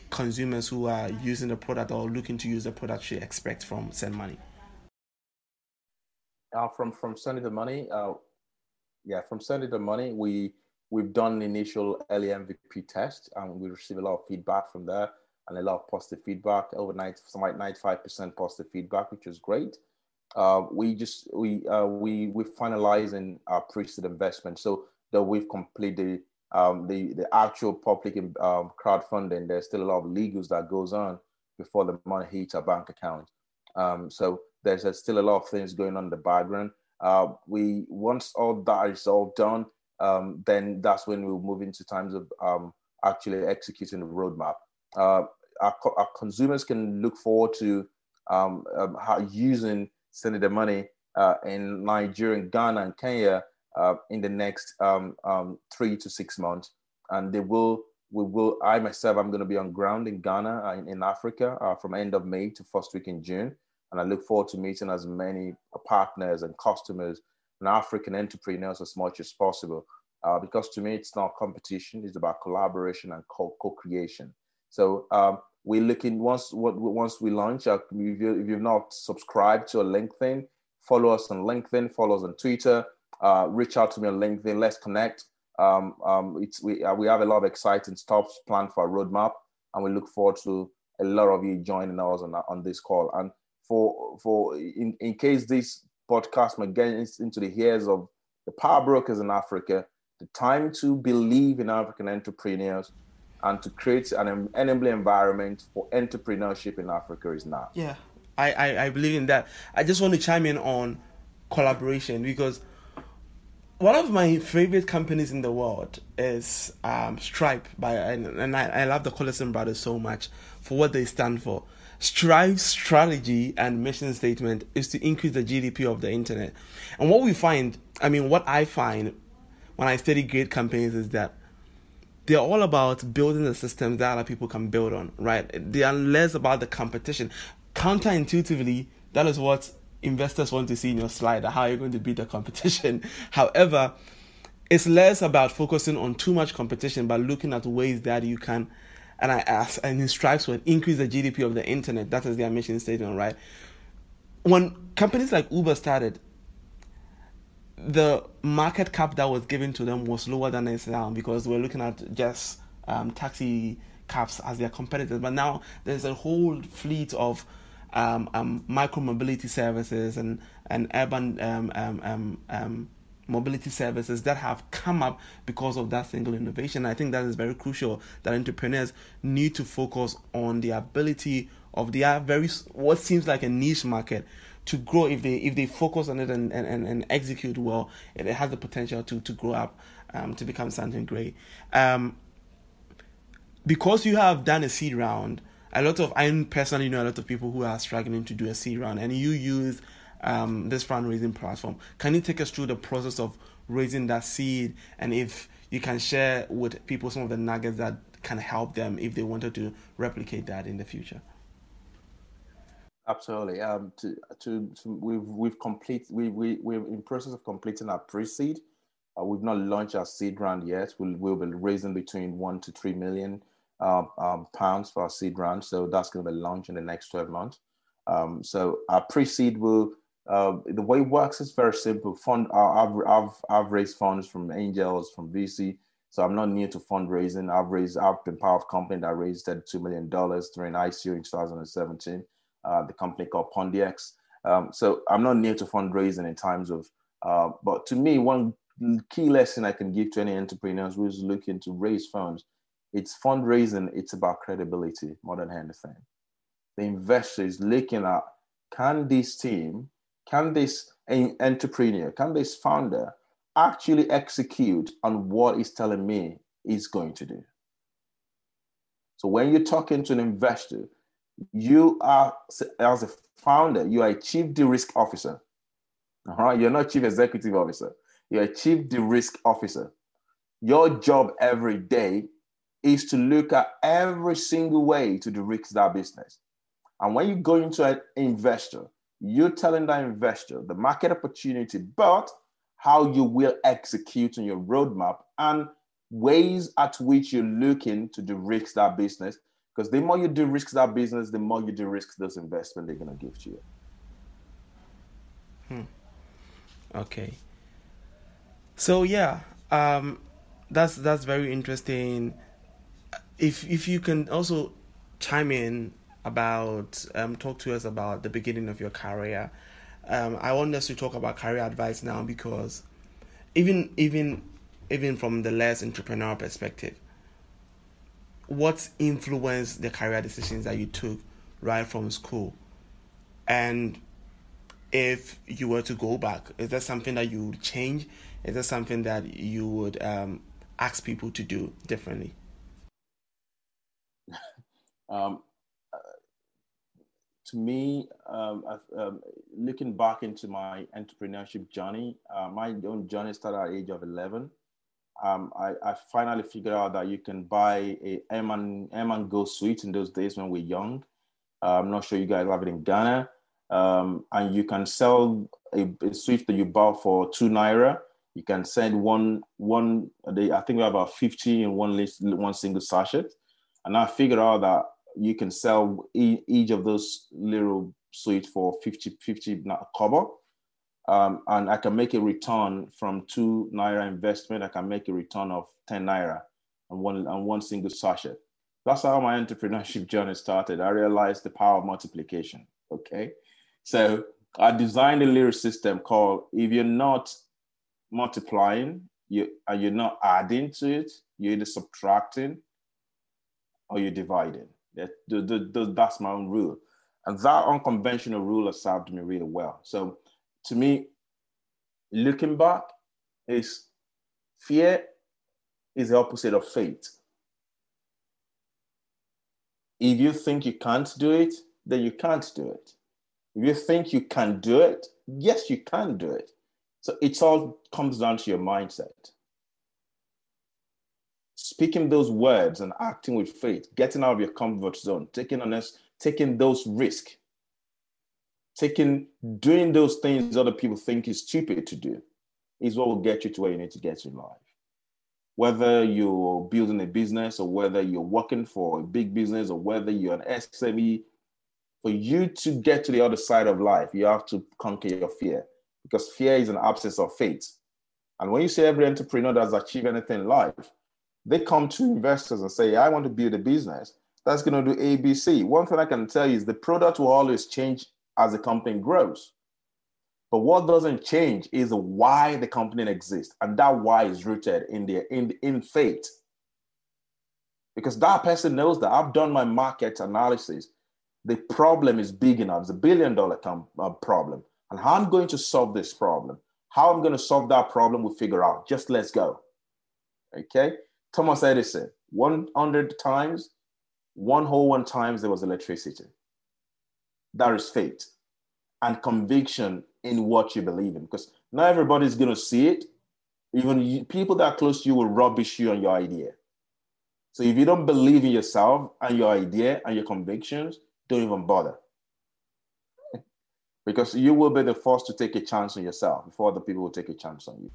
consumers who are using the product or looking to use the product should expect from Send Money? Uh, from from Sending the Money, uh, yeah, from Sending the Money, we we've done the initial early MVP test and we received a lot of feedback from there and a lot of positive feedback. Over 90, some like 95% positive feedback, which was great. Uh, we just we uh, we we finalizing our pre-seed investment so that we've completed um, the the actual public um, crowdfunding, there's still a lot of legals that goes on before the money hits our bank account. Um, so there's, there's, still a lot of things going on in the background. Uh, we once all that is all done, um, then that's when we'll move into times of um, actually executing the roadmap. Uh, our, our, consumers can look forward to um, how using sending the money uh, in Nigeria, Ghana, and Kenya uh, in the next um, um, three to six months. And they will, we will, I myself, I'm going to be on ground in Ghana, uh, in, in, Africa, uh, from end of May to first week in June. And I look forward to meeting as many partners and customers and African entrepreneurs as much as possible. Uh, because to me, it's not competition; it's about collaboration and co- creation So um, we're looking once once we launch. Uh, if, you, if you've not subscribed to a LinkedIn, follow us on LinkedIn, follow us on Twitter, uh, reach out to me on LinkedIn. Let's connect. Um, um, it's, we, uh, we have a lot of exciting stuff planned for our roadmap, and we look forward to a lot of you joining us on, on this call. And for for in, in case this podcast may get into the ears of the power brokers in Africa, the time to believe in African entrepreneurs and to create an enabling environment for entrepreneurship in Africa is now. Yeah, I, I, I believe in that. I just want to chime in on collaboration because one of my favorite companies in the world is um, Stripe by and, and I, I love the Collison brothers so much for what they stand for. Stripe's strategy and mission statement is to increase the GDP of the internet. And what we find, I mean, what I find when I study great companies is that they're all about building the systems that other people can build on, right? They are less about the competition. Counterintuitively, that is what investors want to see in your slide how you're going to beat the competition. However, it's less about focusing on too much competition, but looking at ways that you can, and I ask, and in strives to increase the GDP of the internet. That is their mission statement, right? When companies like Uber started, the market cap that was given to them was lower than it's now because we're looking at just um, taxi cabs as their competitors. But now there's a whole fleet of um, um, micro mobility services and and urban um, um, um, um, mobility services that have come up because of that single innovation. I think that is very crucial that entrepreneurs need to focus on the ability of their very what seems like a niche market to grow if they if they focus on it and, and, and execute well it has the potential to to grow up um, to become something great um, because you have done a seed round a lot of I personally know a lot of people who are struggling to do a seed round and you use um, this fundraising platform. Can you take us through the process of raising that seed and if you can share with people some of the nuggets that can help them if they wanted to replicate that in the future? Absolutely. Um, to, to, to we've we've complete we we we're in process of completing our pre-seed. Uh, we've not launched our seed round yet. We'll we'll be raising between one to three million uh, um, pounds for our seed round. So that's going to be launched in the next twelve months. Um, so our pre-seed will uh, the way it works is very simple. Fund, I've, I've, I've raised funds from angels, from VC. So I'm not new to fundraising. I've raised, I've been part of a company that raised $2 million during ICO in 2017, uh, the company called Pondix. Um, so I'm not new to fundraising in times of, uh, but to me, one key lesson I can give to any entrepreneurs who's looking to raise funds, it's fundraising, it's about credibility more than anything. The investor is looking at, can this team can this entrepreneur, can this founder actually execute on what he's telling me he's going to do? So when you're talking to an investor, you are, as a founder, you are a chief de-risk officer. All right, you're not chief executive officer. You're a chief de-risk officer. Your job every day is to look at every single way to de-risk that business. And when you go into an investor, you're telling that investor the market opportunity, but how you will execute on your roadmap and ways at which you're looking to de-risk that business. Because the more you de-risk that business, the more you de-risk those investment they're gonna give to you. Hmm. Okay. So yeah, um, that's that's very interesting. If if you can also chime in about um, talk to us about the beginning of your career. Um, I want us to talk about career advice now because even even even from the less entrepreneurial perspective, what influenced the career decisions that you took right from school, and if you were to go back, is that something that you would change? Is that something that you would um, ask people to do differently? Um, to me, um, um, looking back into my entrepreneurship journey, uh, my own journey started at age of 11. Um, I, I, finally figured out that you can buy a M and, M and Go sweet in those days when we're young. Uh, I'm not sure you guys have it in Ghana. Um, and you can sell a, a sweet that you bought for two naira. You can send one, one, I think we have about 50 in one list, one single sachet. And I figured out that you can sell each of those little sweets for 50 50 kobo. Um, and i can make a return from two naira investment. I can make a return of 10 naira and one on one single sachet. That's how my entrepreneurship journey started. I realized the power of multiplication okay? So i designed a little system called if you're not multiplying you and you're not adding to it you're either subtracting or you're dividing that, the, the, the, that's my own rule. And that unconventional rule has served me really well. So to me, looking back is fear is the opposite of faith. If you think you can't do it, then you can't do it. If you think you can do it, yes, you can do it. So it all comes down to your mindset speaking those words and acting with faith, getting out of your comfort zone, taking honest, taking those risks, taking doing those things other people think is stupid to do, is what will get you to where you need to get in life. Whether you're building a business or whether you're working for a big business or whether you're an SME, for you to get to the other side of life, you have to conquer your fear because fear is an absence of faith. And when you say every entrepreneur that's achieved anything in life, they come to investors and say, I want to build a business that's going to do ABC. One thing I can tell you is the product will always change as the company grows. But what doesn't change is why the company exists. And that why is rooted in the in, in faith. Because that person knows that I've done my market analysis. The problem is big enough. It's a billion dollar com- uh, problem. And how I'm going to solve this problem, how I'm going to solve that problem, we'll figure out. Just let's go. Okay. Thomas Edison, 100 times one whole one times there was electricity. That is faith and conviction in what you believe in. Because not everybody's going to see it. Even you, people that are close to you will rubbish you on your idea. So if you don't believe in yourself and your idea and your convictions, don't even bother. because you will be the first to take a chance on yourself before the people will take a chance on you.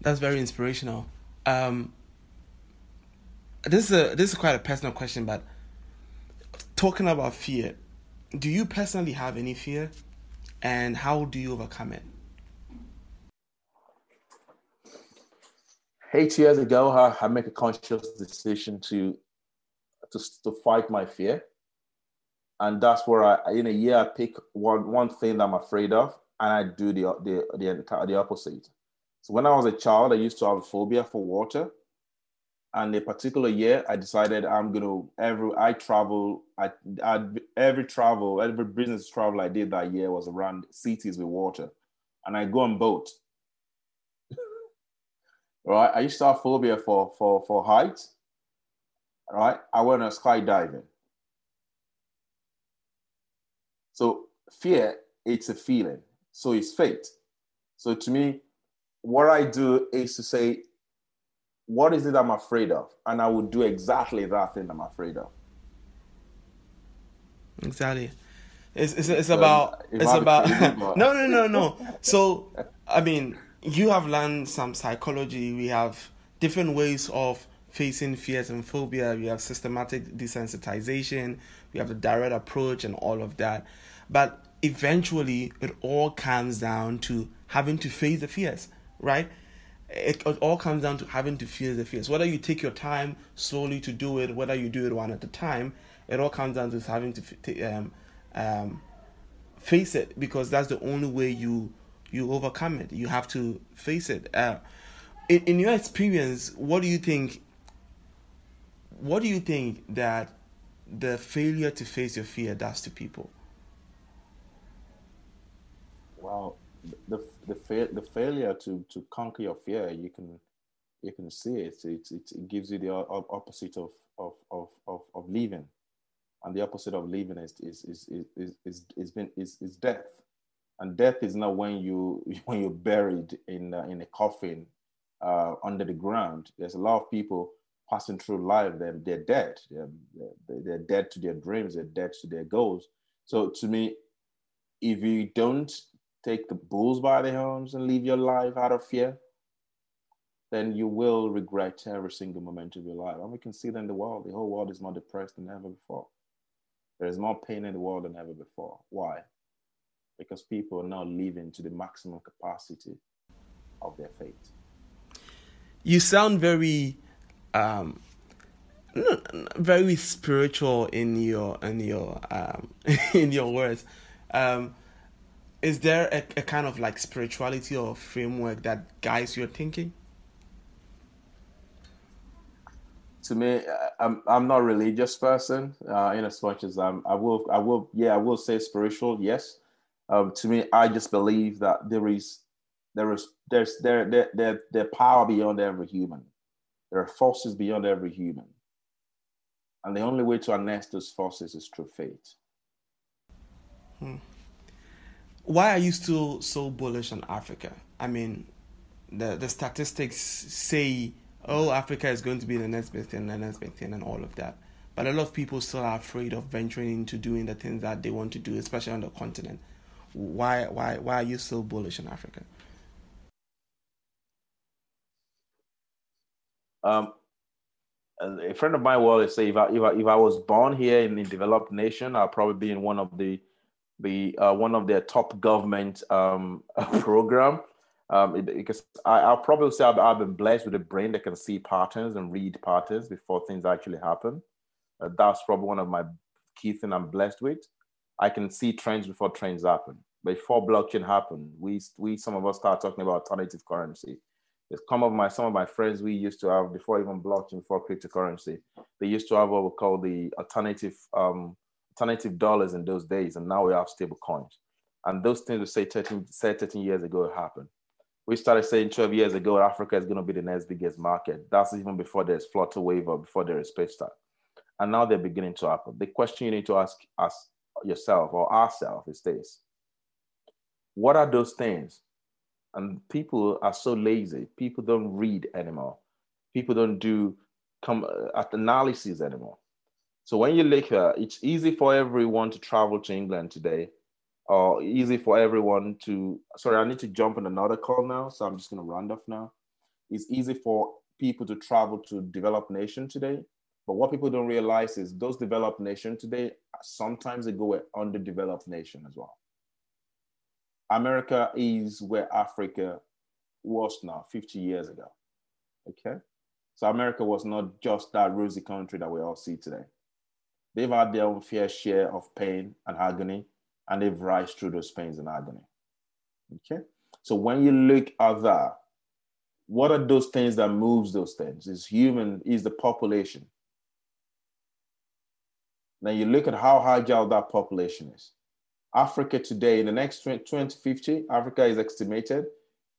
That's very inspirational. Um, this is a this is quite a personal question, but talking about fear, do you personally have any fear, and how do you overcome it? Eight years ago, I, I make a conscious decision to, to to fight my fear, and that's where I in a year I pick one one thing that I'm afraid of, and I do the the the, the opposite. So when I was a child, I used to have a phobia for water. And a particular year i decided i'm gonna every i travel i i every travel every business travel i did that year was around cities with water. And i go on boat. Right? I used to have phobia for for for heights. Right? I went on skydiving. So fear it's a feeling. So it's fate. So to me what i do is to say what is it I'm afraid of? And I would do exactly that thing I'm afraid of. Exactly. It's, it's, it's about it's about no no no no. So I mean, you have learned some psychology. We have different ways of facing fears and phobia. We have systematic desensitization. We have the direct approach and all of that. But eventually, it all comes down to having to face the fears, right? it, all comes down to having to feel the fears. Whether you take your time slowly to do it, whether you do it one at a time, it all comes down to having to um, um, face it because that's the only way you you overcome it. You have to face it. Uh, in, in your experience, what do you think? What do you think that the failure to face your fear does to people? Wow, the the fa- the failure to to conquer your fear, you can you can see it. It it, it gives you the opposite of of of of, of leaving, and the opposite of leaving is is is is is is, been, is, is death. And death is not when you when you're buried in uh, in a coffin uh, under the ground. There's a lot of people passing through life. They're they're dead. They're, they're dead to their dreams. They're dead to their goals. So to me, if you don't take the bulls by the horns and live your life out of fear, then you will regret every single moment of your life. And we can see that in the world. The whole world is more depressed than ever before. There is more pain in the world than ever before. Why? Because people are now living to the maximum capacity of their faith. You sound very um, very spiritual in your in your um, in your words. Um, is there a, a kind of like spirituality or framework that guides your thinking? to me, I'm I'm not a religious person. Uh, in as much as I'm, I will I will yeah I will say spiritual yes. Um, to me, I just believe that there is there is there's there there there there power beyond every human. There are forces beyond every human, and the only way to harness those forces is through faith. Hmm why are you still so bullish on Africa? I mean, the the statistics say, oh, Africa is going to be the next big thing, the next big thing, and all of that. But a lot of people still are afraid of venturing into doing the things that they want to do, especially on the continent. Why why why are you so bullish on Africa? Um, a friend of mine will always say, if I, if I, if I was born here in a developed nation, I'll probably be in one of the be uh, one of their top government um, program. Um, because I, will probably say I've, I've, been blessed with a brain that can see patterns and read patterns before things actually happen. Uh, that's probably one of my key things I'm blessed with. I can see trends before trends happen. Before blockchain happened, we we some of us start talking about alternative currency. It's come of my some of my friends we used to have before even blockchain, before cryptocurrency. They used to have what we call the alternative um, alternative dollars in those days, and now we have stable coins. And those things we say 13, say 13 years ago happened. We started saying 12 years ago Africa is going to be the next biggest market. That's even before there's Flutterwave or before there is Space SpaceTime. And now they're beginning to happen. The question you need to ask us yourself or ourselves is this what are those things? And people are so lazy. People don't read anymore. People don't do come uh, analysis anymore. So when you look at it's easy for everyone to travel to England today, or easy for everyone to. Sorry, I need to jump on another call now, so I'm just going to round off now. It's easy for people to travel to developed nation today, but what people don't realize is those developed nation today sometimes they go with underdeveloped nation as well. America is where Africa was now 50 years ago. Okay. So America was not just that rosy country that we all see today. They've had their own fair share of pain and agony, and they've rise through those pains and agony. Okay. So when you look at that, what are those things that moves those things? Is human, is the population. Then you look at how agile that population is. Africa today, in the next 2050, Africa is estimated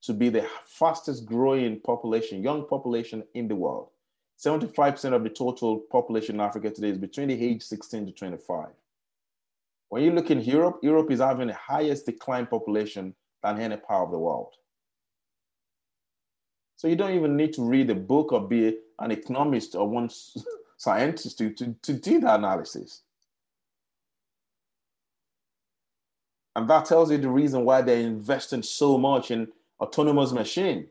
to be the fastest growing population, young population in the world. 75% of the total population in Africa today is between the age 16 to 25. When you look in Europe, Europe is having the highest decline population than any part of the world. So you don't even need to read a book or be an economist or one scientist to, to, to do that analysis. And that tells you the reason why they're investing so much in autonomous machine,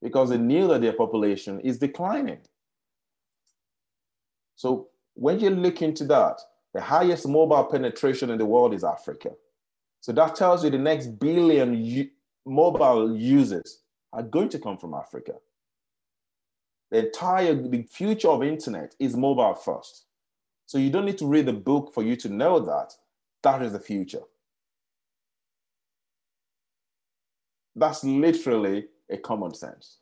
because they knew that their population is declining. So when you look into that, the highest mobile penetration in the world is Africa. So that tells you the next billion mobile users are going to come from Africa. The entire the future of internet is mobile first. So you don't need to read the book for you to know that that is the future. That's literally a common sense.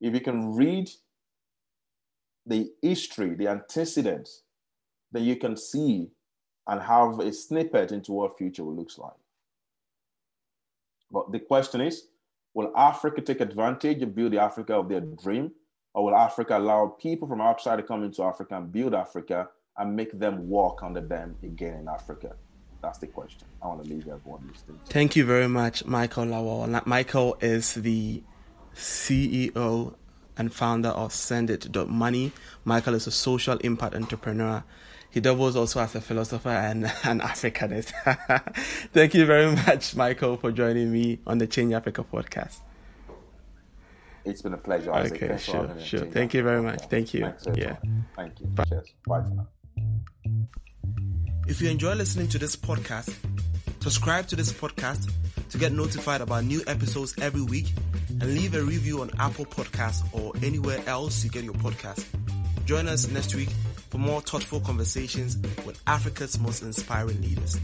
If you can read the history, the antecedents, then you can see and have a snippet into what future looks like. But the question is, will Africa take advantage and build the Africa of their dream? Or will Africa allow people from outside to come into Africa and build Africa and make them walk under them again in Africa? that's the question. I want to leave everyone listening. Thank you very much, Michael Lawal. Michael is the CEO and founder of Sendit.money. Michael is a social impact entrepreneur. He doubles also as a philosopher and an Africanist. Thank you very much, Michael, for joining me on the Change Africa podcast. It's been a pleasure. Isaac. Okay, sure, sure. Thank you very much. Thank you. yeah. Thank you. Bye. Cheers. Bye for now. If you enjoy listening to this podcast, subscribe to this podcast to get notified about new episodes every week and leave a review on Apple Podcasts or anywhere else you get your podcast. Join us next week for more thoughtful conversations with Africa's most inspiring leaders.